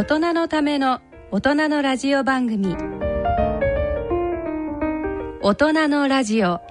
大人のための大人のラジオ番組。大人のラジオ。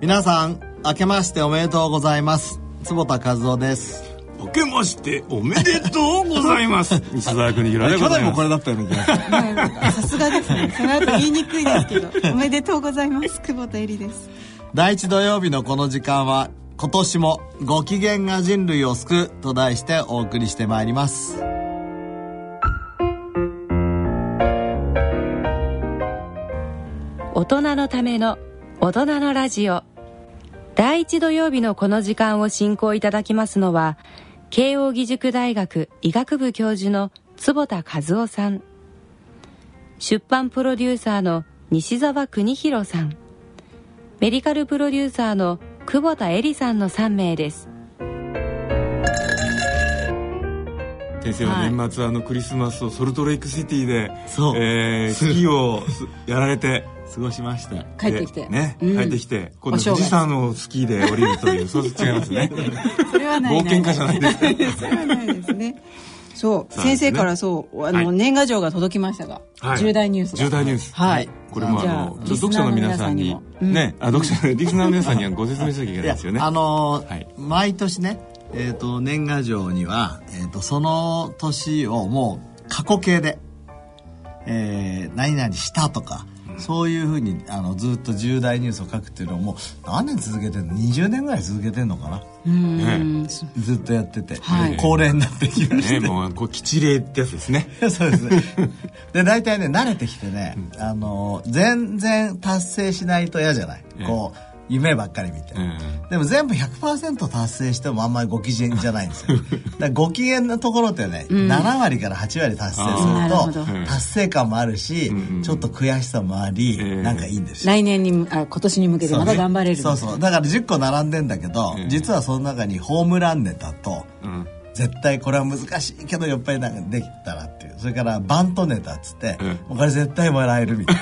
皆さん明けましておめでとうございます。坪田和夫です。明けましておめでとうございます。西澤邦弘で去ございます。年もこれだったよねさすがですね。その後言いにくいですけど。おめでとうございます。久保田恵里です。第一土曜日のこの時間は今年もご機嫌が人類を救うと題してお送りしてまいります。大人のための大人のラジオ。第一土曜日のこの時間を進行いただきますのは慶應義塾大学医学部教授の坪田和夫さん。出版プロデューサーの西澤邦弘さん。メディカルプロデューサーの久保田恵里さんの3名です。先生は年末、あのクリスマスをソルトレイクシティでそう。えースキーをすやられて過ごしました。帰ってきて。でね、うん。帰ってきて今度富士山をスキーで降りるというそう違いますね。それはない冒険家じゃないですかそれはないですね。そうね先生からそうあの、はい。年賀状が届きましたが、はい。重大ニュースが。重大ニュース。はい。これもあの読者の皆さんにリスナーの皆さんにも。ねあ読者リスナーの皆さんにはご説明しなきゃいけないですよね。あのーはい。毎年ね、えー、と年賀状には、えー、とその年をもう過去形で、えー何々したとか、そういうふうにあのずっと重大ニュースを書くっていうのをもう何年続けてるの？20年ぐらい続けてるのかな？うん。ずっとやってて、はい。高齢になってきまして、ねもうこう吉礼ってやつですね。そうです。ね。で、大体ね、慣れてきてね、あの、全然達成しないと嫌じゃない。ええ。こう、夢ばっかり見て。うんでも全部100%達成してもあんまりご機嫌じゃないんですよ。だからご機嫌なところってね、7割から8割達成するどと、達成感もあるし、うんちょっと悔しさもあり、ええなんかいいんですよ。来年にあ今年に向けてまた頑張れるそうそう。だから10個並んでんだけど、ええ実はその中にホームランネタと、うん絶対これは難しいけどやっぱりなんかできたらっていう。それからバントネタっつって、ええもうこれ絶対もらえるみたい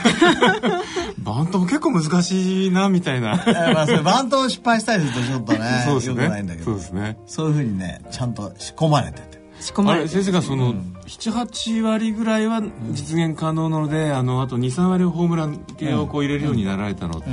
バントも結構難しいなみたいな。まあそれバントを失敗したりするとちょっとねそうですよくないんだねけど。そうですね。そういうふうにねちゃんと仕込まれてて。あ仕込まれてれ先生がその78割ぐらいは実現可能なのであのあと23割ホームラン系をこう入れるようになられたのってう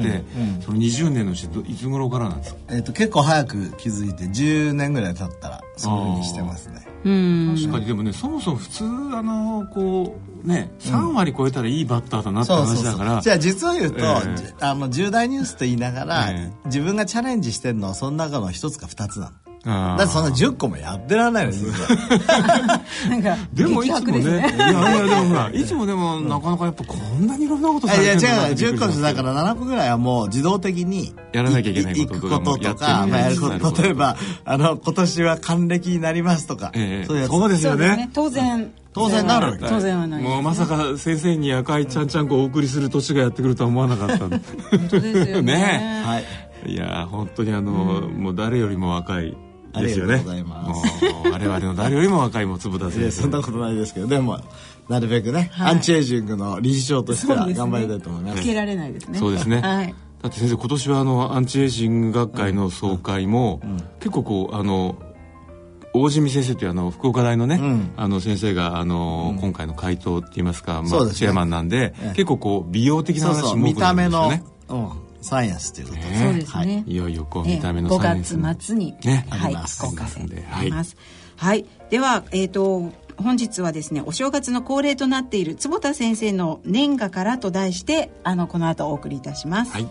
んその20年のうちどいつ頃からなんですか？えっ、と結構早く気づいて10年ぐらい経ったらそういうふうにしてますね。うん。確かにでもねそもそも普通あのこうね3割超えたらいいバッターだなって話だから。じゃあ実を言うと、ええ。じあの重大ニュースと言いながら、え自分がチャレンジしてるのはその中の一つか二つなのだってそんな10個もやってらんないの実はなんか でもいつもねいやいやでもほらいつもでもなかなかやっぱこんなにいろんなことさいやれてるんだな違う10個ってびっくりしますだから7個ぐらいはもう自動的にやらなきゃいけないこととか行くこととやまあやること例えばあの今年は還暦になりますとか、ええ。そういうやつ。そうですよそうですね。ね当然。当然なる当然はないもうまさか先生に赤いちゃんちゃんこをお送りする年がやってくるとは思わなかったんで。本当ですよね。ねはい。いやー本当にあの、もう誰よりも若いですよね。ありがとうございます。我々の誰よりも若いも坪田い先生。やそんなことないですけどでもなるべくね、はい。アンチエイジングの理事長としては頑張りたいと思います。つけられないですね。そうですね。はい。だって先生今年はあのアンチエイジング学会の総会も、結構こうあの大泉先生というあの福岡大のね、ん。あの先生があの、今回の回答って言いますか、まあ、ね。チェアマンなんで、ええ。結構こう美容的なそうそう話も多くな見た目の、るんですよね。うん、サイエンスということで、ね。そうですね。い。よいよこうええ見た目の5サイエンス月末に、ねはいあります。公開されてはいいます。はい、では、えっ、と、本日はですね、お正月の恒例となっている坪田先生の年賀からと題して、あの、この後お送りいたします。はい。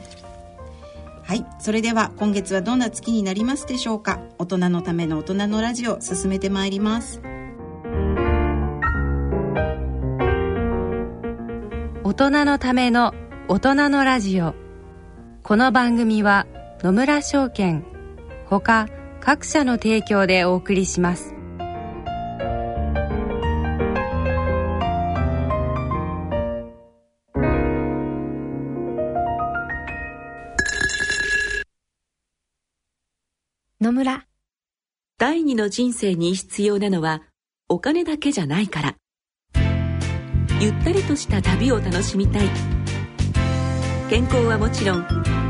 はい、それでは今月はどんな月になりますでしょうか？大人のための大人のラジオ進めてまいります。大人のための大人のラジオこの番組は野村証券ほか各社の提供でお送りします。野村。第二の人生に必要なのはお金だけじゃないから。ゆったりとした旅を楽しみたい。健康はもちろん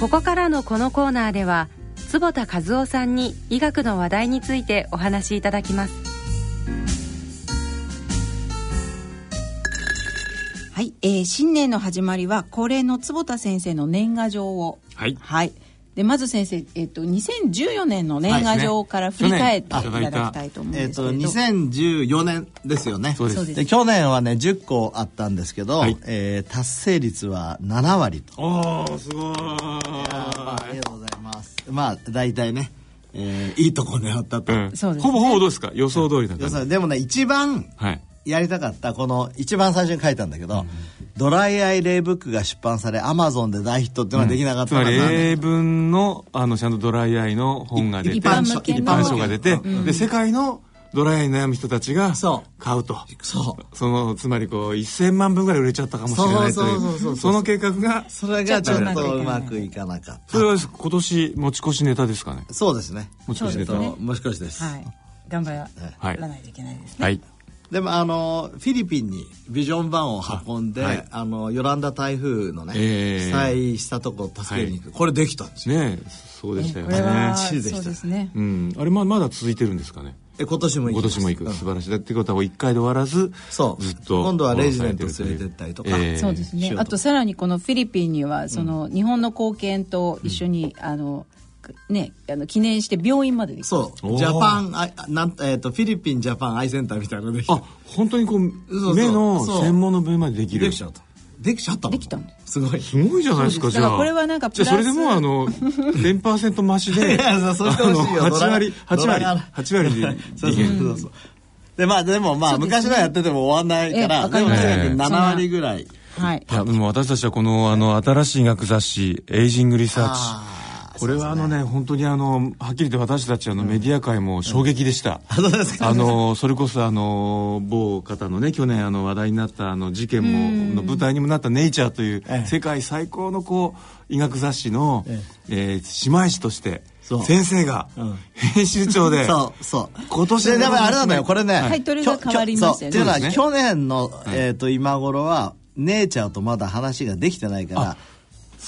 ここからのこのコーナーでは坪田和夫さんに医学の話題についてお話しいただきます。はい、えー新年の始まりは恒例の坪田先生の年賀状を。はい。はいでまず先生、えっと2014年の年賀状から振り返っていはいただきたいと思うんえっ、とですけれど、2014年ですよね。そうで去年はね10個あったんですけど、はい。えー達成率は7割と。おーすごい。ありがとうございます。まあ大体ね、えーいいとこ狙ったと、うん。そうですね。ほぼほぼどうですか？予想通りな感じ要するにでもね一番はいやりたかったこの一番最初に書いたんだけど、ドライアイレイブックが出版されアマゾンで大ヒットっていうのはできなかっつまりたか。ら、英文のあのちゃんとドライアイの本が出て一般書向けの一般書が出て、で世界のドライアイに悩む人たちが買うと。そう。そのつまりこう1000万分ぐらい売れちゃったかもしれないという。その計画がそれがちょっととう。まくいかなかったそれは今年持ち越しネタですかねそうですね持ち越しネタねともしかしです、はい頑張らはいないといけないですね、はいでもあのフィリピンにビジョンバンを運んで、はい。あのヨランダ台風のね、ええ。被災したとこを助けに行く、これできたんですよ。ねえそうでしたよね。地図でした。そうですね。うん。あれままだ続いてるんですかね？え今年も行きます。今年も行く、うん。素晴らしい。だっていうことは1回で終わらずそう。ずっと今度はレジデント連れてったりとか。ええ。そうですね。あとさらにこのフィリピンにはその日本の貢献と一緒に、あのねあの記念して病院までそう。ジャパンあなん、えー、とフィリピンジャパンアイセンターみたいなので。あ本当にこうそうそう。目の専門の部位までできる。できちゃった。できちゃったできたんすごい。すごいじゃないですかじゃあ。これはなんかプラス。じゃあそれでもうあの 10%増しでいやそうしてほしいよあの8割8割ドラが8割でそうそうそうそう。でまあでもまあ、昔のやってても終わんないかえらでもわかりますとにかくええ7割ぐらい。はい。いやでも私たちはこのあの新しい医学雑誌「エイジングリサーチ。あ」これはあのね本当にあのはっきり言って私たちあのメディア界も衝撃でした、そうですか。あのそれこそあの某方のね去年あの話題になったあの事件もの舞台にもなった「ネイチャーというええ。世界最高のこう医学雑誌の、ええ。ー姉妹誌として先生がうん。編集長で、そうそう。今年ででもあれなんだよこれね、タイトルが変わりましたよね。ね。去年の、えー、と今頃はネイチャーとまだ話ができてないから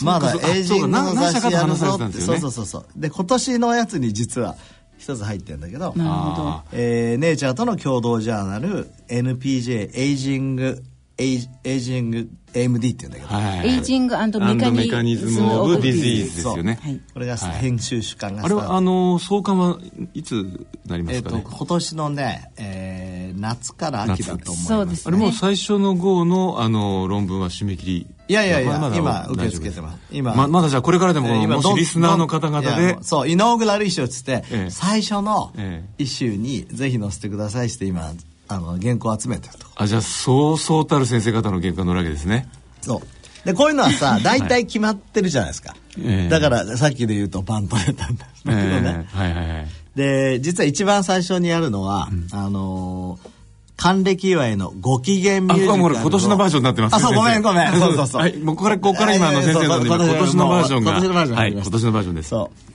まだエイジングの雑誌やるぞってそうそうそうそう。で今年のやつに実は一つ入ってるんだけど、なるほど。あえーネイチャーとの共同ジャーナル NPJ エイジングエイ aging AMD っていうんだけど、はい aging メカニ mechanisms of disease ですよね。はい。これがはい。編集主幹があれはあの創刊はいつになりま、えっ、とすかね、今年のね、えー夏から秋だと思います。そうですあれもう最初の号のあの論文は締め切り。いやいやいやまだ今受け付けてます。今。ままだじゃあこれからでも、えーもしリスナーの方々で。そう inaugural issue っつって、ええ。最初のえ issue にぜひ載せてくださいって今あの原稿集めてると。あじゃあそうそうたる先生方の原稿が載るわけですね。そう。でこういうのはさ 大体決まってるじゃないですか、ええ。だからさっきで言うとバントれたんですけどね、えーはいはいはい。で実は一番最初にやるのは、あのー還暦祝いのご機嫌ミュージカルあもう今年のバージョンになってますあそうごめんごめんそうそうそう。はいもうここからここから今あの先生の今今年のバージョンが。今年のバージョンはい今年のバージョンです。そう、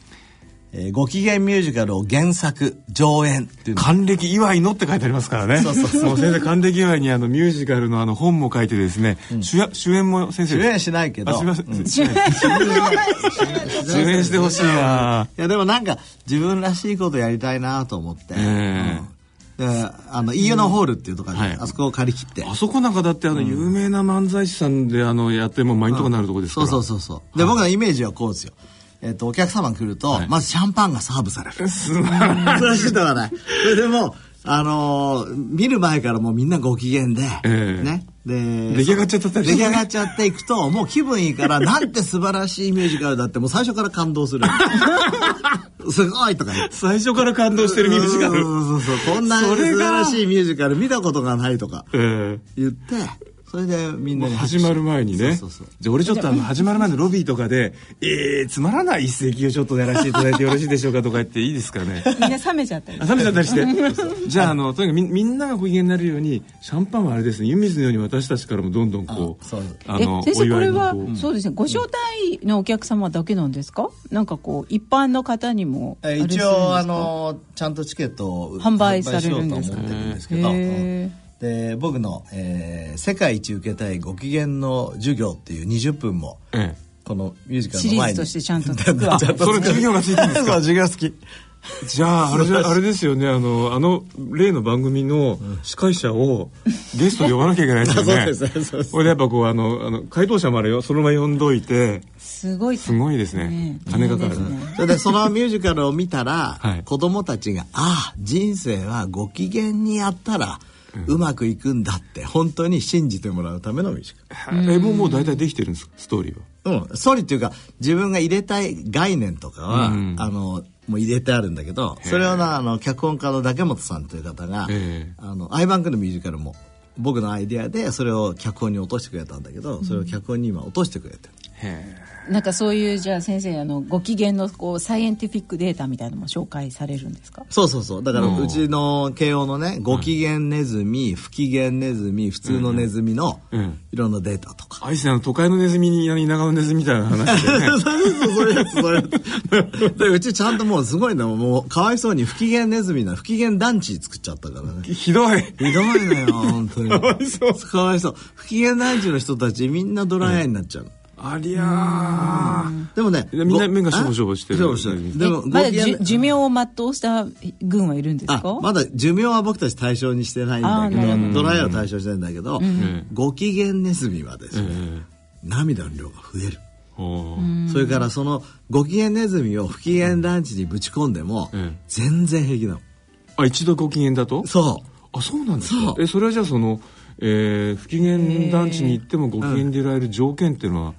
えーご機嫌ミュージカルを原作上演っていうの。還暦祝いのって書いてありますからね。そうそうそう。先生還暦祝いにあのミュージカルのあの本も書いてですね、主演主演も先生主演しないけど。あすみません、うん。主演主演してほしいな。いやでもなんか自分らしいことやりたいなと思って、ええ。うん。であの飯野ホールっていうところで、はい。あそこを借り切って。あそこなんかだってあの有名な漫才師さんであのやっても満員とかなるとこですかそうらそうそうそう。で、僕のイメージはこうですよえっ、とお客様が来ると、はい。まずシャンパンがサーブされる。素晴らしいとはない。ででもあのー見る前からもうみんなご機嫌で、ええ。ね。で出来上がっちゃったりして出来上がっちゃっていくともう気分いいからなんて素晴らしいミュージカルだってもう最初から感動する。すごいとか最初から感動してるミュージカルそうそうそうそう。こんな素晴らしいミュージカル見たことがないとかええ。言ってそれでみんなに始まる前にね。そうそうそう。じゃあ俺ちょっとあの始まる前のロビーとかで「えー、つまらない一席をちょっとやらせていただいてよろしいでしょうか」とか言っていいですかね？みんな冷めちゃったりあ冷めちゃったりして。じゃああのとにかくみみんながご機嫌になるようにシャンパンはあれですね。湯水のように私たちからもどんどんこうあの先生これのはこう。そうですね。ご招待のお客様だけなんですか？なんかこう一般の方にもあえれするんですか？一応あのちゃんとチケットを販売されるんですか？販売しようと思ってるんですけど、へで僕の、えー世界一受けたいご機嫌の授業」っていう20分もえこのミュージカルの前にシリーズとしてちゃんとそれ授業がついてるんですか授業好きえじゃああれあれですよねあのあの例の番組の司会者をゲストで呼ばなきゃいけないですよねそうですそうですこれでやっぱこうあのあの回答者までよそのまま呼んどいてすごいすごいですね金かかるそれでそのミュージカルを見たら、はい子供たちが「ああ人生はご機嫌にやったらうまくいくんだ」って本当に信じてもらうためのミュージカル。えもうもう大体できてるんですか？ストーリーは。うん、ストーリーっていうか自分が入れたい概念とかは、うん。あのもう入れてあるんだけどそれをなあの脚本家の竹本さんという方がええ「あのアイバンクのミュージカルも僕のアイデアでそれを脚本に落としてくれたんだけどそれを脚本に今落としてくれてる、なんかそういうじゃあ先生あのご機嫌のこうサイエンティフィックデータみたいなのも紹介されるんですか？そうそうそう。だからうんうちの慶応のねご機嫌ネズミ不機嫌ネズミ普通のネズミのうん。いろんなデータとか、あいつねあの都会のネズミに田舎のネズミみたいな話。でねそうそうそう。いうやつそういう。やつでうちちゃんともうすごいのもうかわいそうに不機嫌ネズミの不機嫌団地作っちゃったからね。ひどい。ひどいのよ本当に。かわいそう。かわいそう。不機嫌団地の人たちみんなドライアイになっちゃうの、ありゃー。でもねみんなご目がしょぼしょぼしてるでもえまだ寿命を全うした軍はいるんですか？あまだ寿命は僕たち対象にしてないんだけどドライアイを対象にしてないんだけど、ご機嫌ネズミはですね、涙の量が増える。それからそのご機嫌ネズミを不機嫌団地にぶち込んでもうん。全然平気なの。あ一度ご機嫌だと？そう。あそうなんですか？そう。えそれはじゃあその、えー、不機嫌団地に行ってもご機嫌でいられる条件っていうのは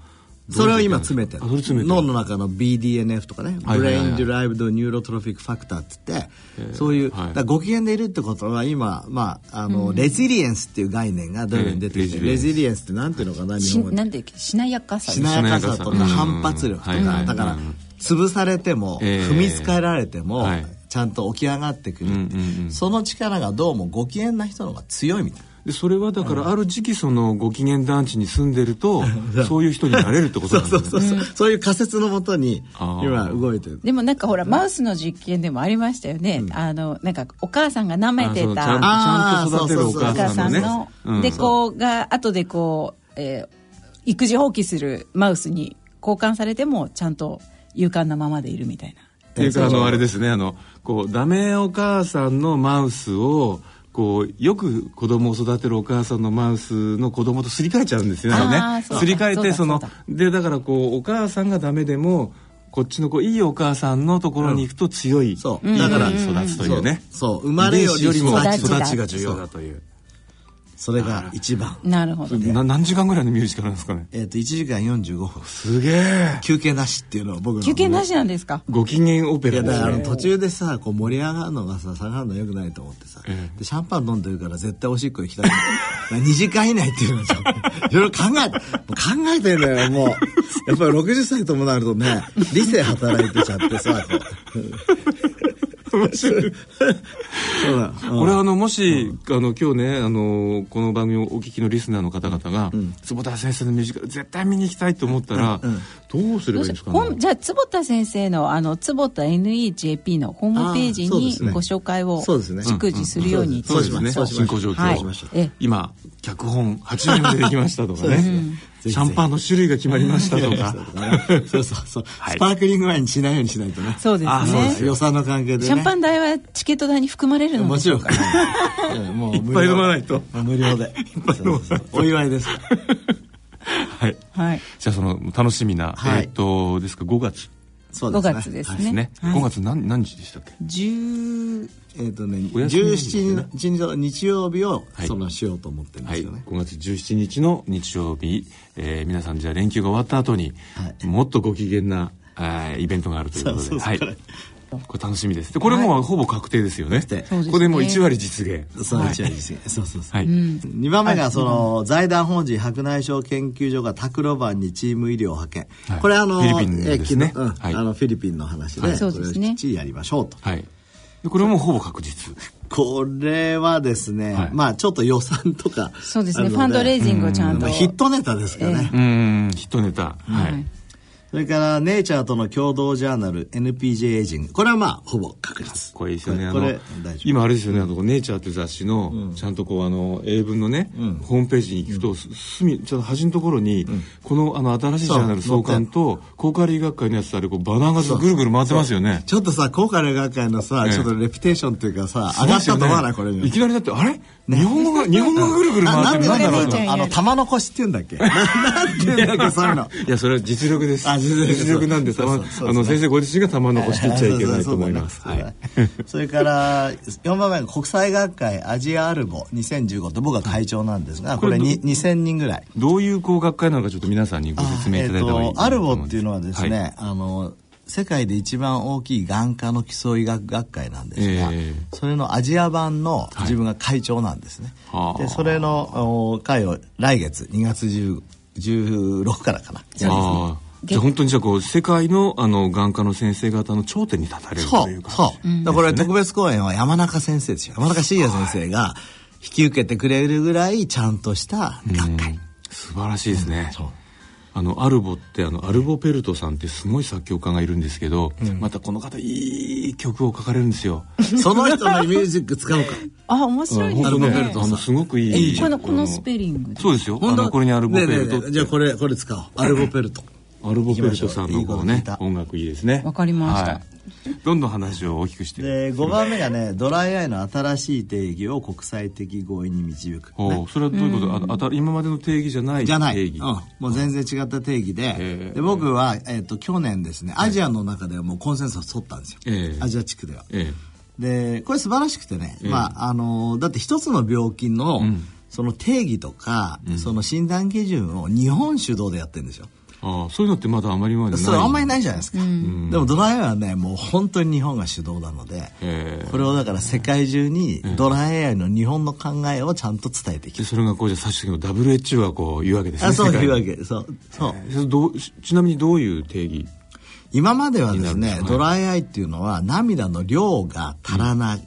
それを今詰めて脳の中の BDNF とかね、 brain-derived neurotrophic factor って言って、そういう、はい。だからご機嫌でいるってことは今、まあ、あの、レジリエンスっていう概念がどんどん出てきて、ええレジリエンスってなんていうのかな、日し本なんでしなやかさ。しなやかさとかしなやかさ反発力とか、だから、うん潰されても、ええ踏みつかえられても、はい。ちゃんと起き上がってくるって。いううんうんうん。その力がどうもご機嫌な人の方が強いみたいな。でそれはだからある時期そのご機嫌団地に住んでると そういう人になれるってことなんですね。そうそうそう、そういう仮説のもとに今動いてる。でもなんかほらマウスの実験でもありましたよね、あのなんかお母さんが舐めてたちゃんと育てるおお母母さんのね。さんの、うんでこうが後でこう、えー育児放棄するマウスに交換されてもちゃんと勇敢なままでいるみたいな。っていうかあのあれですね。あのこうダメお母さんのマウスをこうよく子供を育てるお母さんのマウスの子供とすり替えちゃうんですよね。すり替えてそのそうだでだからこうお母さんがダメでもこっちのこういいお母さんのところに行くと強い、そう。いいだから育つというね。そうそう。生まれよりも育ちが重要だというそれが一番。なるほど。な何時間ぐらいのミュージカルなんですかね？えっ、と、1時間45分。すげえ。休憩なしっていうのは僕の。休憩なしなんですか？ご機嫌オペラで。すねからあの途中でさこう盛り上がるのがさ下がるのよくないと思ってさ、ええ。でシャンパン飲んでるから絶対おしっこ行きたくない2時間以内っていうのはちょっと いろいろ考えて考えてんだよもう。やっぱり60歳ともなるとね理性働いてちゃってさこう そうだ、うん。これあのもし、あの今日ねあのこの番組をお聞きのリスナーの方々が、坪田先生のミュージカル絶対見に行きたいと思ったら、どうすればいいんですか？ねじゃあ坪田先生のあの坪田 NEJP のホームページにあーそうですね。ご紹介をそうですね。逐次するようにそうですね。そうしましょう。進行状況、はい。しましょうえ。今脚本8割までできましたとかね。そうですねシャンパンの種類が決まりましたとか。そうそうそう、はい。スパークリングワインにしないようにしないとね。そうですあそうでね予算の関係でね。シャンパン代はチケット代に含まれるのもちろん。もういっぱい飲まないと。もう無料でお祝いです。はい。はい。じゃあその楽しみな、はい。えっ、とですか5月そう5月ですね。ですね、はい。5月何何日でしたっけ？10えっ、とねお休みの日ですね17日の日曜日をはい。そのしようと思ってるんはい、ですよね、5月17日の日曜日、えー皆さんじゃあ連休が終わった後に、はい。もっとご機嫌な、えーイベントがあるということで。そうそうそう。はいこれ楽しみです。でこれもうほぼ確定ですよね、確定。そうですね。これでもう1割実現。そうはい一割実現。そうそうそう、はい、2番目がその財団法人白内障研究所がタロバンにチーム医療を派遣、はい。これあのフィリピンですね。うん。はい。あのフィリピンの話で、これをきっちりやりましょうと。はい。でこれはもうほぼ確実。これはですね、はい。まあちょっと予算とかそうですね。ファンドレイジングをちゃんとまあヒットネタですからね、うーん。ヒットネタ、はいそれからネイチャーとの共同ジャーナル NPJ エイジング。これはまあほぼ確実。これですよね。あこれの今あれですよね。あの「ネイチャー」って雑誌の、ちゃんとこうあの英文のね、ホームページに行くと、す隅ちょっと端のところに、このあの新しいジャーナル創刊と高カリ学会のやつあれこうバナーがぐるぐる回ってますよね。ちょっとさ、高価な学会のさ、ええ。ちょっとレピュテーションっていうかさ、上がったと思わないこれに。いきなりだってあれ、日本語が 日本語がぐるぐるな回ってるなんだろうあの、玉の腰って言うんだっけ？な なんて言うんだっけ、そういうの。いやそれは実力です。あ実力なんであの先生ご自身が玉残してっちゃいけないと思います。はねい それから、4番目が国際学会アジアアルボ2015って僕は会長なんですが、これに2000人ぐらい。どういうこう学会なのかちょっと皆さんにご説明いただいた方がいアルボっていうのはですね、はい。あの世界で一番大きい眼科の基礎医学学会なんですが、えそれのアジア版の自分が会長なんですね、はあ。でそれのお会を来月2月10 16からかなやりますああじゃあ本当にじゃあこう世界のあの眼科の先生方の頂点に立たれるそというか。うそう、だからこれ特別講演は山中先生ですよ。山中茂也先生が引き受けてくれるぐらいちゃんとした学会、素晴らしいですね、そう。あのアルボってあのアルボペルトさんってすごい作曲家がいるんですけど、またこの方いい曲を書かれるんですよ。その人のミュージック使おうか。あ面白いです本当ねねあのすごくいい。えこのこのあスペリングそうですよ。あのこれにアルボペルトねえねえねえ。じゃあこれこれ使おう。アルボペルトアルボペルトさんのこうね音楽いいですね。わかりました。はい。どんどん話を大きくして。で5番目がねドライアイの新しい定義を国際的合意に導く、おうそれはどういうこと、ああた今までの定義じゃないじゃない。うん、もう全然違った定義で,、ええで僕は、えっと去年ですねアジアの中ではもうコンセンサス取ったんですよ、ええ。アジア地区では。えでこれ素晴らしくてね、ええ。まああのだって一つの病気の、ん。その定義とか、その診断基準を日本主導でやってるんですよ。ああそういうのってまだあまりまでない。それあんまりないじゃないですか、でもドライアイはねもう本当に日本が主導なので、ええ。これをだから世界中にドライアイの日本の考えをちゃんと伝えていきでる。それがこうじゃあ最終的に WHO がこう言うわけですね。あそういうわけ。そうそう。えーどちなみにどういう定義今まではですねドライアイっていうのは涙の量が足らないっ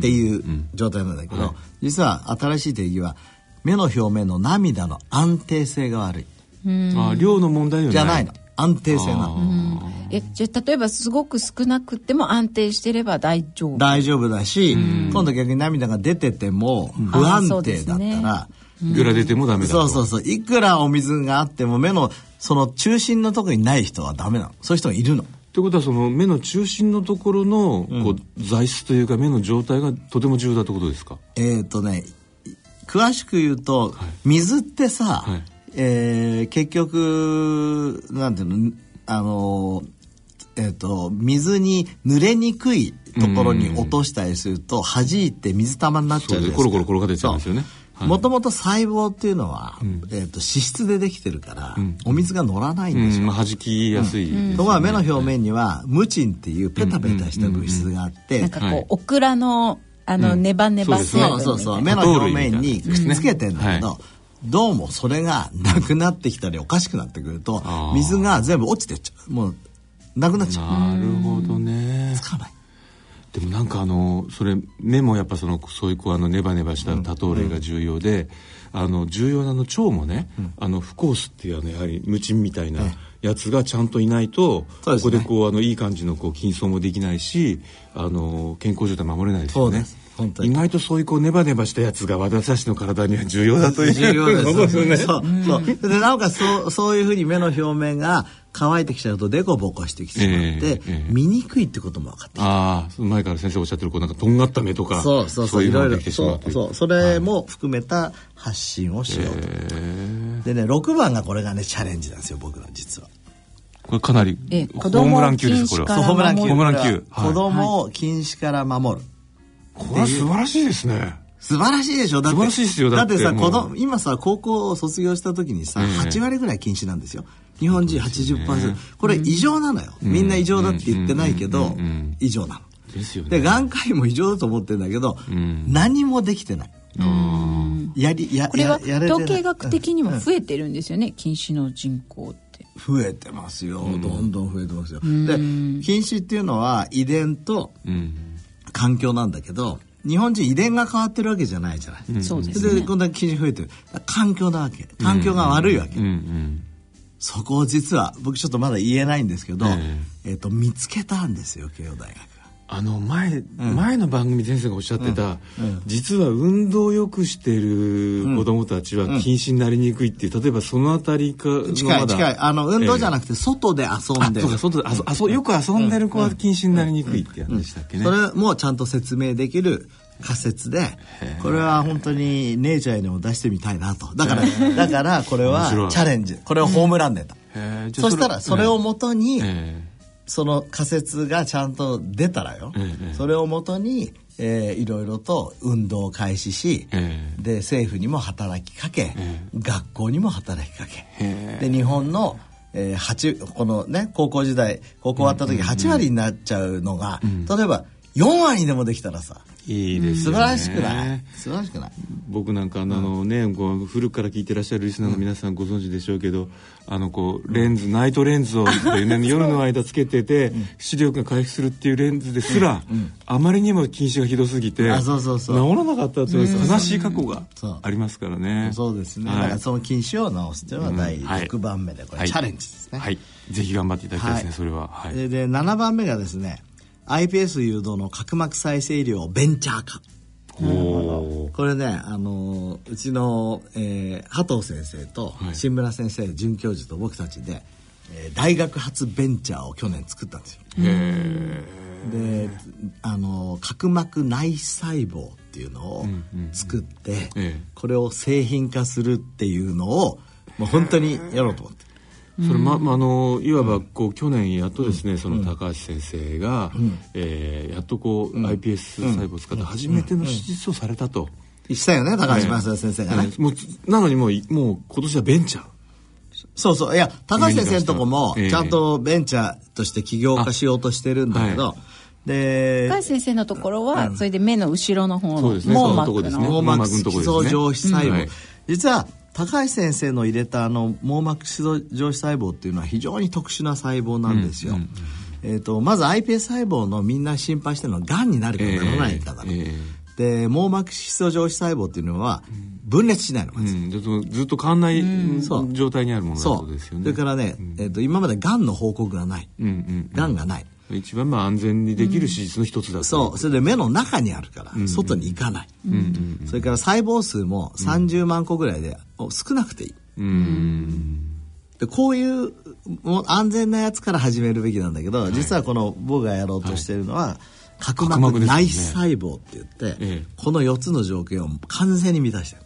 ていう状態なんだけど、実は新しい定義は目の表面の涙の安定性が悪いあ量の問題ではない。じゃないの。安定性なの。えじゃあ例えばすごく少なくても安定してれば大丈夫。大丈夫だし今度逆に涙が出てても不安定だったらいくら出てもダメだと。そうそうそう。いくらお水があっても目のその中心のところにない人はダメなの。そういう人がいるの。ってことはその目の中心のところのこう材質というか目の状態がとても重要だってことですか？えっ、とね詳しく言うと、水ってさ、はいえー結局なんていうのあのえっ、と水に濡れにくいところに落としたりすると弾いて水玉になっちゃうじゃないですか。そうですコロコロ転がっちゃうんですよね。はい。もともと細胞っていうのは、えー、と脂質でできてるから、お水が乗らないんですよ、うん。まあ弾きやすいですね。ところが目の表面にはムチンっていうペタペタした物質があって、なんかこう、はい。オクラのあの、ネバネバ成分みたいなそうそうそう。目の表面にくっつけてんだけど、はどうもそれがなくなってきたりおかしくなってくると水が全部落ちてっちゃう。もうなくなっちゃう。なるほどね。つかない。でもなんかあのそれ目もやっぱそのそういうこうあのネバネバした多糖類が重要で、あの重要なあの腸もね、あのフコースっていうあのやはりムチンみたいなやつがちゃんといないと、ここでこうあのいい感じのこう筋層もできないしあの健康状態守れないですよね。そうです意外とそういうこうネバネバしたやつが私たちの体には重要だという。重要です。ねそうそう。でなおかつそうそういうふうに目の表面が乾いてきちゃうとデコボコしてきてしまって、ええええ。見にくいってことも分かってああその前から先生おっしゃってるこうなんかとんがった目とかそうそうそう。いうのがいろいろできてしまそうそう。それも含めた発信をしようと、でね6番がこれがねチャレンジなんですよ僕の実は。これかなりえホームラン級ですこれは。ホームラン級。ホームラン級。子供を禁止から守る、これは素晴らしいですね。素晴らしいでしょ？だって素晴らしいですよだってさもう。子供今さ高校を卒業した時にさ、ええ8割ぐらい禁止なんですよ。日本人80%、これ異常なのよ、みんな異常だって言ってないけど、うん。うん。うん。うん。異常なの。ですよね。で眼科医も異常だと思ってるんだけど、ん。何もできてない。やりやこれはややれてない。統計学的にも増えてるんですよね、禁止の人口って。増えてますよ、どんどん増えてますよ。で禁止っていうのは遺伝とうん環境なんだけど日本人遺伝が変わってるわけじゃないじゃない、そうですね。でこんな禁止増えてる。環境なわけ。環境が悪いわけ、うんうんそこを実は僕ちょっとまだ言えないんですけど、ええ。っと見つけたんですよ慶応大学。があの前、前の番組先生がおっしゃってた、実は運動をよくしてる子供たちは禁止になりにくいっていう例えばそのあたりかの近い近い。あの運動じゃくなくて外で遊んでる、あそうか外でよく遊んでる子は禁止になりにくいってやつでしたっけね、それもちゃんと説明できる仮説でこれは本当にネイチャーにも出してみたいなと。だからだからこれはチャレンジ。これはホームランネタ、そしたらそれをもとに、えその仮説がちゃんと出たらよ、ええそれをもとに、えーいろいろと運動を開始し、えで政府にも働きかけ、え学校にも働きかけ。へで日本の、えー、8このね高校時代高校終わった時8割になっちゃうのが、例えば4割でもできたらさ。いいですね。晴らしくない？素晴らしくない？僕なんかあのあのね、こう古くから聞いてらっしゃるリスナーの皆さんご存知でしょうけど、あのこうレンズナイトレンズをね夜の間つけてて、視力が回復するっていうレンズですら、あまりにも近視がひどすぎてあそうそうそう。治らなかったという悲しい過去がありますからね。そうですね、はい。だからその禁止を直すというのは第うん。はい。6番目でこれ、はい。チャレンジですね、はい。ぜひ頑張っていただきたいですね、はい。それは。はい。でで7番目がですね iPS 誘導の角膜再生医療をベンチャー化。これね、あのーうちの、えー、波藤先生とはい。新村先生准教授と僕たちで、えー大学発ベンチャーを去年作ったんですよ。で、あのー角膜内細胞っていうのを作って、ええ。これを製品化するっていうのをもう本当にやろうと思って。それま、まあのいわばこう去年やっとですね、その高橋先生が、えーやっとこう、iPS 細胞を使って初めての手術をされたと、したよね、高橋正也先生がね。えーもうつなのにもういもう今年はベンチャーそうそう。いや、高橋先生のとこもええ、ちゃん。とベンチャーとして起業化しようとしてるん。だけど、はで、高橋先生のところは、それで目の後ろの方のそうですね網膜その網膜の基礎上皮細胞、はい実は高橋先生の入れたあの網膜基礎上皮細胞っていうのは非常に特殊な細胞なんですよ、えー、とまず iPS 細胞のみんな心配してるのはがんになるかなら。ないかだ、え。で網膜基礎上皮細胞っていうのは分裂しないのまず、うん、ずっとずっと変わんない、状態にあるものだそうですよね。それからね、えー、と今までがんの報告がない。うんうんがん。がない、うん、一番まあ安全にできる手術の一つだと。そう。それで目の中にあるから、外に行かない、それから細胞数も30万個ぐらいで、お少なくていい。うん。でこういうもう安全なやつから始めるべきなんだけど、実はこの僕がやろうとしているのは、角角膜内細胞って言って、ええ。この4つの条件を完全に満たしてる。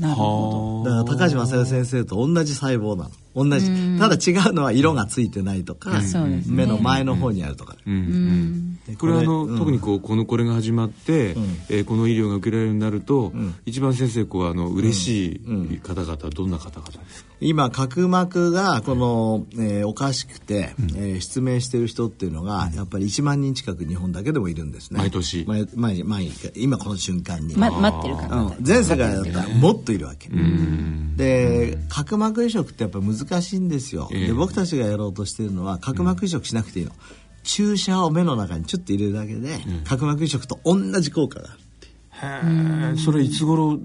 なるほはだから高橋正代先生と同じ細胞なの同じ。ただ違うのは色がついてないとか、目の前の方にあるとか、うん。うん。でこれはあの、うん。特にこうこのこれが始まって、えーこの医療が受けられるようになると、一番先生こうあの嬉しい方々はどんな方々ですか、今角膜がこの、えーおかしくて、えー失明してる人っていうのがやっぱり1万人近く日本だけでもいるんですね。毎年。毎毎毎今この瞬間に、ど、ま、待ってる方うん、全世界だったらもっといるわけ、で角膜移植ってやっぱ難しいんですよ、ええ。で僕たちがやろうとしてるのは角膜移植しなくていいの、注射を目の中にちょっと入れるだけで、角膜移植と同じ効果があるへえ。それいつ頃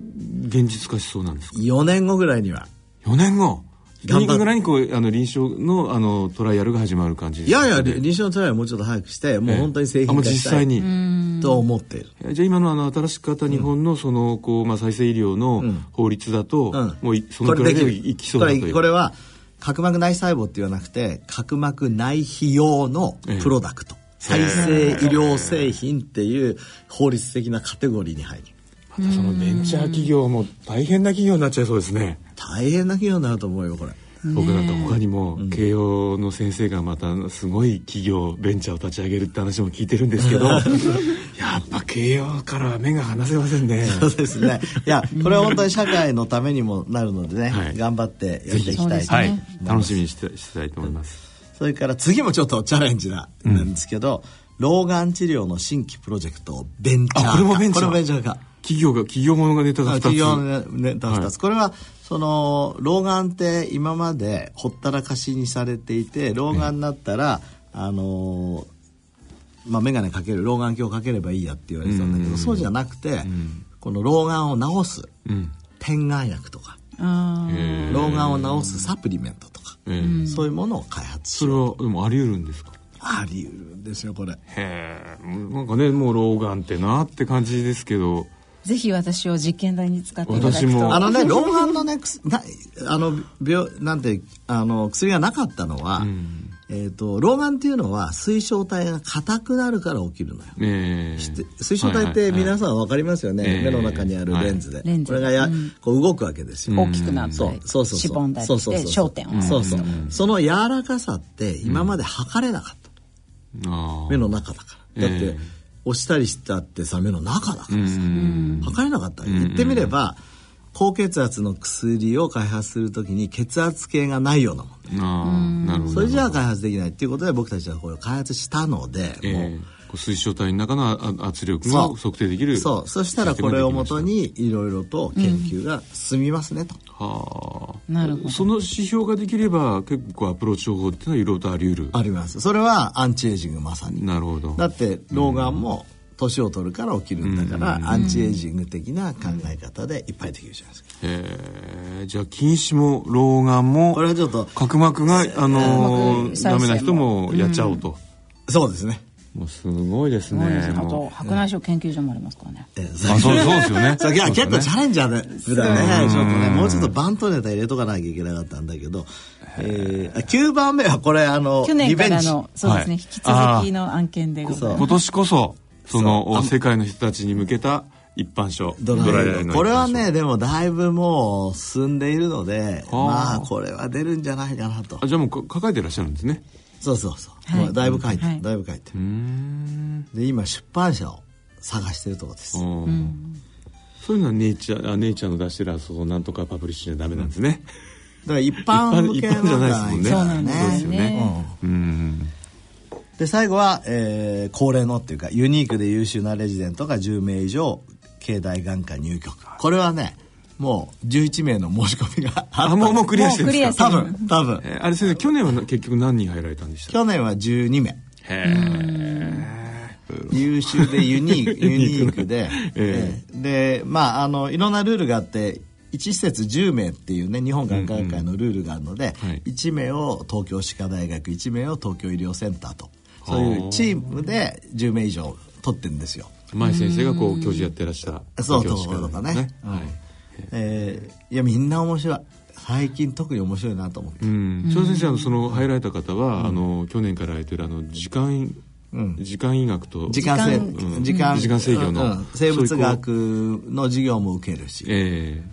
現実化しそうなんですか？4年後ぐらいには。4年後？頑張っいにこうあの臨床のあのトライアルが始まる感じですか？いやいや、臨床トライアルもうちょっと早くして、もう本当に製品化したい実際に。と思っている。えじゃあ今のあの新しくった日本のそのこう、まあ、再生医療の法律だと、うんもういそのくらいでいきそうだという。これこれは角膜内細胞って言わなくて角膜内皮用のプロダクト、再生医療製品っていう法律的なカテゴリーに入る。またそのベンチャー企業も大変な企業になっちゃいそうですね。大変な企業になると思うよこれ。僕なんか他にも慶応の先生がまたすごい企業ベンチャーを立ち上げるって話も聞いてるんですけど やっぱ慶応からは目が離せませんね。そうですね。いやこれは本当に社会のためにもなるのでね、はい。頑張ってやっていきたいとはい。楽しみにしてしたいと思います。それから次もちょっとチャレンジななんですけど、老眼治療の新規プロジェクトをベンチャーこれもベンチャーこれもベンチャー化企業が企業ものがネタが2つ企業のネタ2つ、はい。これはその老眼って今までほったらかしにされていて老眼になったら、あのまあ、眼鏡かける老眼鏡かければいいやって言われてたんだけど、そうじゃなくて、この老眼を治すうん。点眼薬とか老眼を治すサプリメントとか、えーそういうものを開発しそれはでもあり得るんですか？あり得るんですよこれ。へえなんかねもう老眼ってなって感じですけどぜひ私を実験台に使っていただくと私もあのね、老眼のね、くすなあの、病、なんて、あの、薬がなかったのは、えっ、と、老眼っていうのは水晶体が硬くなるから起きるのよ。えーで水晶体って皆さんわかりますよね、はいはい目の中にあるレンズで、はいレンズこれがや、うん。こう動くわけですよ、大きくなったりそうそうそうしぼんだりそうそうしてそう。焦点をそうそう、その柔らかさって今まで測れなかった、あー目の中だから。だって、ええ押したりしたってさ目の中だからさ、うん。測れなかった。言ってみれば高血圧の薬を開発するときに血圧計がないようなもんあーなるほど。それじゃあ開発できないっていうことで僕たちはこれを開発したので、えもうーこう水晶体の中のあ圧力が測定できるそう。そしたらこれをもとにいろいろと研究が進みますねと、はあ。なるほど。その指標ができれば結構アプローチ方法っていうのはいろいろとあり得る。あります。それはアンチエイジングまさに。なるほど。だって老眼も年を取るから起きるんだから、アンチエイジング的な考え方でいっぱいできるじゃないです。か、えー。じゃあ近視も老眼もこれはちょっと角膜が、あのーダメな人もやっちゃおうと、そうですね。もうすごいですそうですあと白内障研究所もありますからね。えうあそうそうですよね。そういやそうですよね。結構チャレンジャーだね。ちょっとねもうちょっとバントネタ入れとかなきゃいけなかったんだけど、えー、9番目はこれあの去年リベンジ。からのそうですね、はい引き続きの案件でございます。今年こそその世界の人たちに向けた一般書ドライのこれはねでもだいぶもう進んでいるのではあ。まあこれは出るんじゃないかなと。あじゃあもうか抱えてらっしゃるんですね。そうそうそう、はい。もうだいぶ書いてる、はい。だいぶ書いてる。うーん。で今出版社を探してるところです、うん。そういうのはネイチャーあネイチャーの出してるそうなんとかパブリッシュじゃダメなんですね、だから一般向け一般じゃないですのもんね。そうなんですよね。ね。うんで最後は、えー恒例のっていうかユニークで優秀なレジデントが10名以上境大眼科入局。これはねもう11名の申し込みがあった。あもうもうクリアしてるんですか？多分多分。えーあれ先生去年はな結局何人入られたんでした？去年は12名。へ優秀でユニーク ユニークで、ええ。ーでまああのいろんなルールがあって1施設10名っていうね日本眼科学会のルールがあるので、はい。1名を東京歯科大学1名を東京医療センターとそういうチームで10名以上取ってるんですよ。え前先生がこう教授やってらしたそう教師とかね。うん。はい。えーいやみんな面白い。最近特に面白いなと思って、うん、長先生あのその入られた方は、あの去年からやってるあの時間、うん。時間医学と時間制うん。時間時間制御の、うん。生物そういうこ学の授業も受けるし。うえ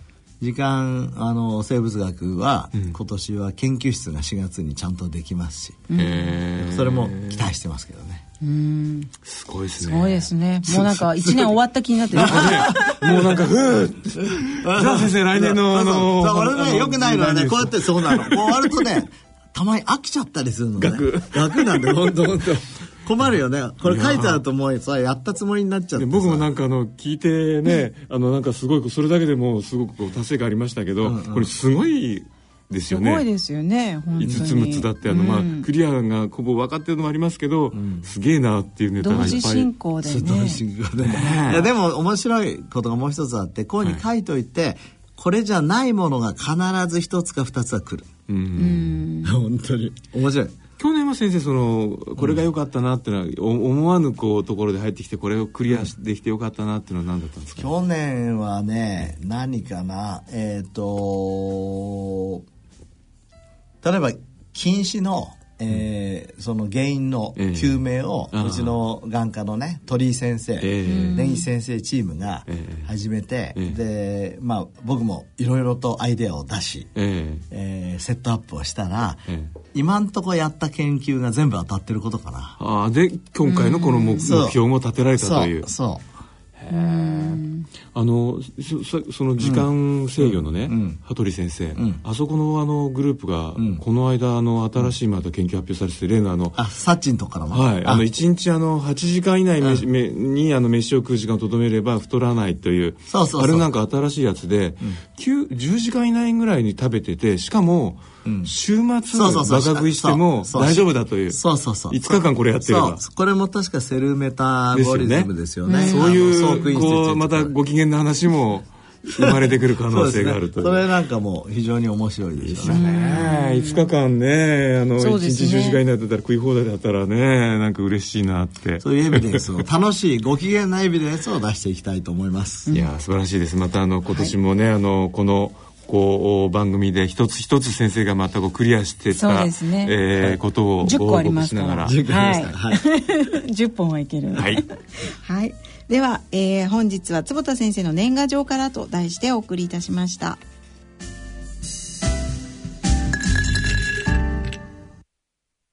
時間あの生物学は、今年は研究室が4月にちゃんとできますし、えええそれも期待してますけどね。うん。すごいですね。すごいですね。もうなんか一年終わった気になってる。もうなんかふーじゃあ先生来年のあのあのねよくないのはね何こうやってそうなの。終わるとねたまに飽きちゃったりするのね。学。なんで本当本当困るよね。これ書いてあるともうそれやったつもりになっちゃって僕もなんかあの聞いてねあのなんかすごいそれだけでもすごくこう達成感ありましたけど、これすごいですすよね。ごいですよね本当に。5つ6つだってあの、まあうん。クリアがほぼ分かってるのもありますけど、すげえなっていうネタが同いっぱい。時進行でね。同時進行でいやでも面白いことがもう一つあってこういうふうに書いといて、これじゃないものが必ず一つか二つは来る。うん。本当に。面白い去年は先生そのこれが良かったなっていうのは、お思わぬこうところで入ってきてこれをクリアできて良かったなっていうのは何だったんですか、去年はね何かな？えっ、と例えば近視の、えーその原因のええ。究明を、うちの眼科のね鳥居先生、ええ。根岸先生チームがええ。始めて、えでまあ僕もいろいろとアイデアを出し、ええ。ーセットアップをしたら、ええ。今んとこやった研究が全部当たってることかな。ああで今回のこの目,、標も立てられたという。そう。そあのそそその時間制御のね、ん。羽鳥先生、ん。あそこのあのグループが、ん。この間あの新しいまた研究発表されてて例のあのうあサッチンとこからも。はい、あのあ。1日あの8時間以内飯、めにあの飯を食う時間をとどめれば太らないというそうそうあれなんか新しいやつで、9 10時間以内ぐらいに食べててしかも、週末バカ食いしても大丈夫だという。そうそうそう。5日間これやってれば。そう。これも確かセルメタボリズムですよね。そういうこうまたご機嫌な話も生まれてくる可能性があるとそれなんかも非常に面白いですよね。ねえ5日間ねあの1そうですね。日10時間以内だったら食い放題だったらねなんか嬉しいなって。そういうエビデンスを楽しいご機嫌なエビデンスを出していきたいと思いますいや素晴らしいですまたあの今年もね、あのこのこう番組で一つ一つ先生がまたこうクリアしてそうた、ですね。えーことを10ご個あり報ますから。告しながら。はい。はい。10本はいける。はい。はい。では、えー本日は坪田先生の年賀状からと題してお送りいたしました。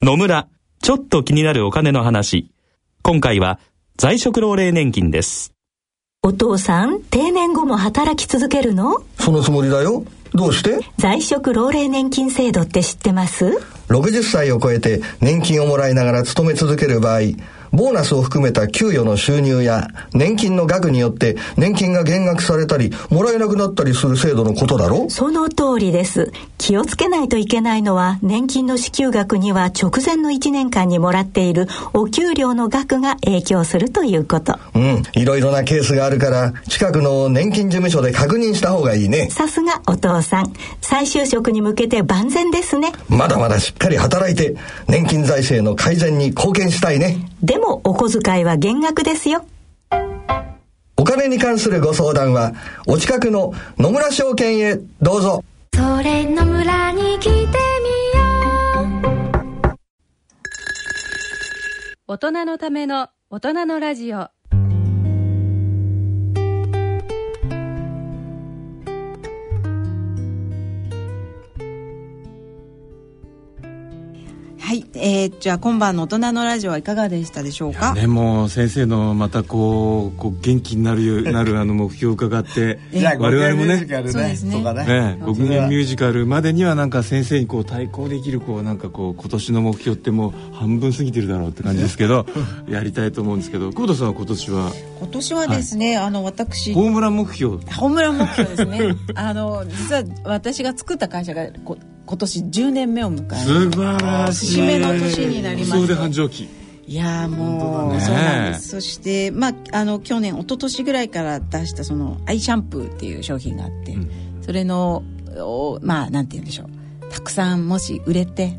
野村、ちょっと気になるお金の話。今回は在職老齢年金です。お父さん、定年後も働き続けるの？そのつもりだよ。どうして？在職老齢年金制度って知ってます ?60 歳を超えて年金をもらいながら勤め続ける場合、ボーナスを含めた給与の収入や年金の額によって年金が減額されたり、もらえなくなったりする制度のことだろその通りです。気をつけないといけないのは、年金の支給額には直前の1年間にもらっているお給料の額が影響するということ。うん、いろいろなケースがあるから、近くの年金事務所で確認した方がいいね。さすがお父さん。再就職に向けて万全ですね。まだまだしっかり働いて、年金財政の改善に貢献したいね。でもお小遣いは減額ですよ。お金に関するご相談は、お近くの野村証券へどうぞ。それの村に来てみよう大人のための大人のラジオえーじゃあ今晩の大人のラジオはいかがでしたでしょうか？ねもう先生のまたこうこう元気になるなるあの目標を伺って我々もねご機嫌ミュージカルそうですね。ね。ね、ご機嫌ミュージカルまでにはなんか先生にこう対抗できるこうなんかこう今年の目標ってもう半分過ぎてるだろうって感じですけど やりたいと思うんですけど久保田さんは今年は？今年はですね、あの私ホームラン目標。ホームラン目標ですね。あの実は私が作った会社がこ今年10年目を迎える素晴らしい。節目の年になりましたそうで繁盛期。いやーもう、ねそうなんです。そしてまああの去年一昨年ぐらいから出したそのアイシャンプーっていう商品があって、それのおまあなんて言うんでしょう。たくさんもし売れて、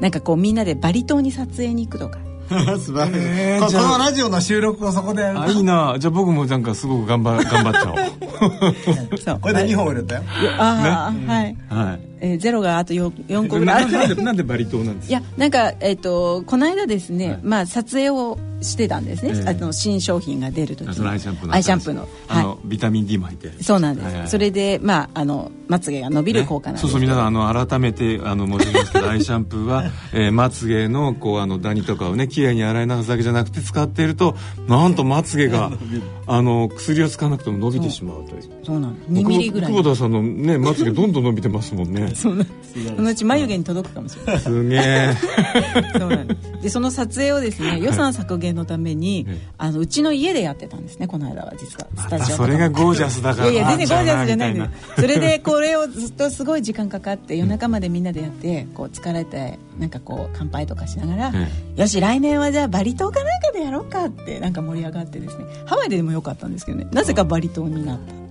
なんかこうみんなでバリ島に撮影に行くとか。素晴らしい、えーここのラジオの収録をそこで。やるあいいな。じゃあ僕もなんかすごく頑張頑張っちゃおう。そう。これで2本売れたよ。ああ、はい、はいえーゼロがあと 4, 4個ぐらな いんでなんでバリ島なんですか？いやなんかえっ、とこの間ですね、まあ撮影をしてたんですね、ええあの新商品が出る時に。アイシャンプーのアイシャンプーの。あの、ビタミン D も入ってる。そうなんです、はいはいそれでまああのまつげが伸びる効果なんですそうそう皆さんあの改めてあの申し上げますけどアイシャンプーは、えーまつげのこうあのダニとかをねきれいに洗い流すだけじゃなくて使っているとなんとまつげが あの薬を使わなくても伸びてしまうという。そうなんです。2ミリぐらい。久保田さんのねまつげどんどん伸びてますもんねそうなんです。そのうち眉毛に届くかもしれない。すげえ。そうなんです。でその撮影をですね予算削減のためにええあのうちの家でやってたんですねこの間は実は。スタジオそれがゴージャスだからいやいや全然ゴージャスじゃないんです。それでこれをずっとすごい時間かかって夜中までみんなでやってこう疲れてなんかこう乾杯とかしながら、えよし来年はじゃあバリ島かなんかでやろうかってなんか盛り上がってですね。ハワイでもよかったんですけどね。なぜかバリ島になった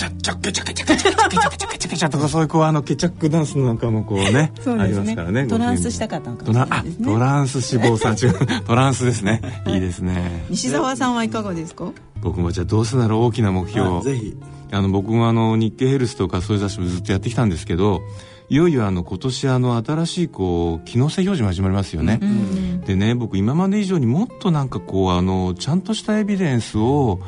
チャチャケチャケチャケチャケチャケチャケチャケチャとかそういうこうあのケチャックダンスなんかもこうねありますからねトランスしたかったのかもしれですねトランス脂肪酸違うトランスですねいいですね西澤さんはいかがですか僕もじゃあどうせなら大きな目標ぜひあの僕もあの日経ヘルスとかそういう雑誌もずっとやってきたんですけどいよいよあの今年あの新しいこう機能性表示も始まりますよね、でね僕今まで以上にもっとなんかこうあのちゃんとしたエビデンスを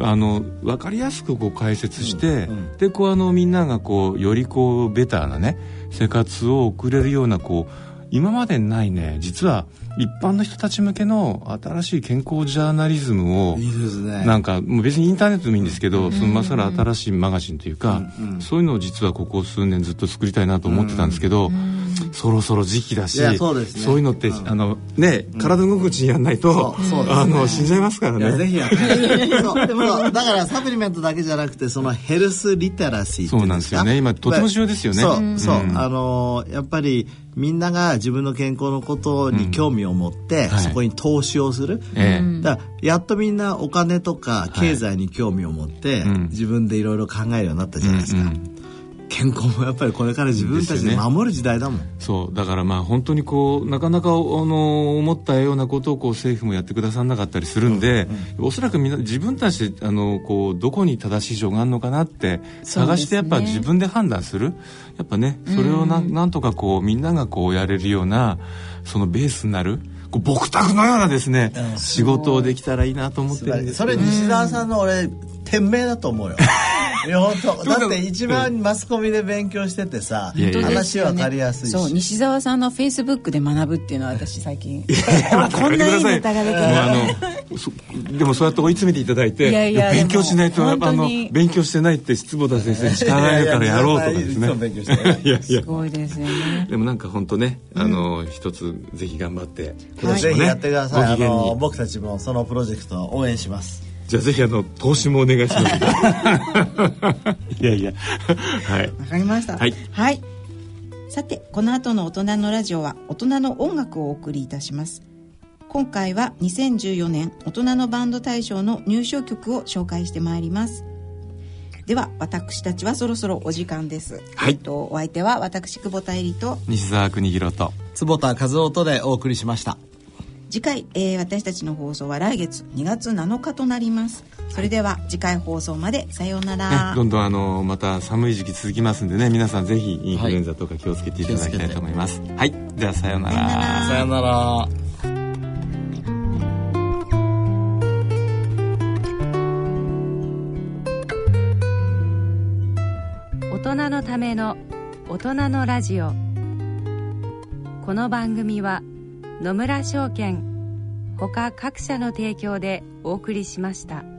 あの分かりやすくこう解説して、でこうあのみんながこうよりこうベターなね生活を送れるようなこう今までにないね実は一般の人たち向けの新しい健康ジャーナリズムをいいですね。なんかもう別にインターネットでもいいんですけど、そのまさら新しいマガジンというか、そういうのを実はここ数年ずっと作りたいなと思ってたんですけど、そろそろ時期だしそうですね。いうのって、あのね体動くうちにやんないと、あの死んじゃいますからね。ぜひやって。そう。そうだからサプリメントだけじゃなくてそのヘルスリテラシーそうなんですよね。今とても重要ですよね。そうそう、うんあのやっぱりみんなが自分の健康のことに興味を持って、はい。そこに投資をする、ええ。だやっとみんなお金とか経済に興味を持って、うん。自分でいろいろ考えるようになったじゃないですか、うんうん健康もやっぱりこれから自分たちで守る時代だもん、そう。だからまあ本当にこうなかなかあの思ったようなことをこう政府もやってくださらなかったりするんで、おそらくみんな自分たちであのこうどこに正しい情があるのかなって探してやっぱ自分で判断する。やっぱねそれをなん,、なんとかこうみんながこうやれるようなそのベースになるこう僕宅のようなですね、仕事をできたらいいなと思ってるんですそれ西澤さんの俺天命だと思うよ いや本当 だって一番マスコミで勉強しててさいやいや。話分かりやすいし。そう西澤さんのフェイスブックで学ぶっていうのは私最近。あこんないいネタができる。でもそうやって追い詰めていただいていやいや勉強しないとあの勉強してないって失望田先生に叱られるからやろうとかですね。いやいやすごいですよね。でもなんか本当ね、あの一つぜひ頑張って今年ぜひもねやってください、あの僕たちもそのプロジェクトを応援しますじゃあぜひあの投資もお願いします。いやいや。はい。わかりました。はい。はい、さてこの後の大人のラジオは大人の音楽をお送りいたします。今回は2014年大人のバンド大賞の入賞曲を紹介してまいります。では私たちはそろそろお時間です、はい。えっと、お相手は私久保田絵里と。西澤邦弘と。坪田和夫とでお送りしました次回、えー私たちの放送は来月2月7日となります。それでは次回放送までさようなねら、どんどんあのまた寒い時期続きますんでね。皆さんぜひインフルエンザとか気をつけていただきたいと思います。はい、じゃあさようなら。さよなら。大人のための大人のラジオ。この番組は野村証券ほか各社の提供でお送りしました。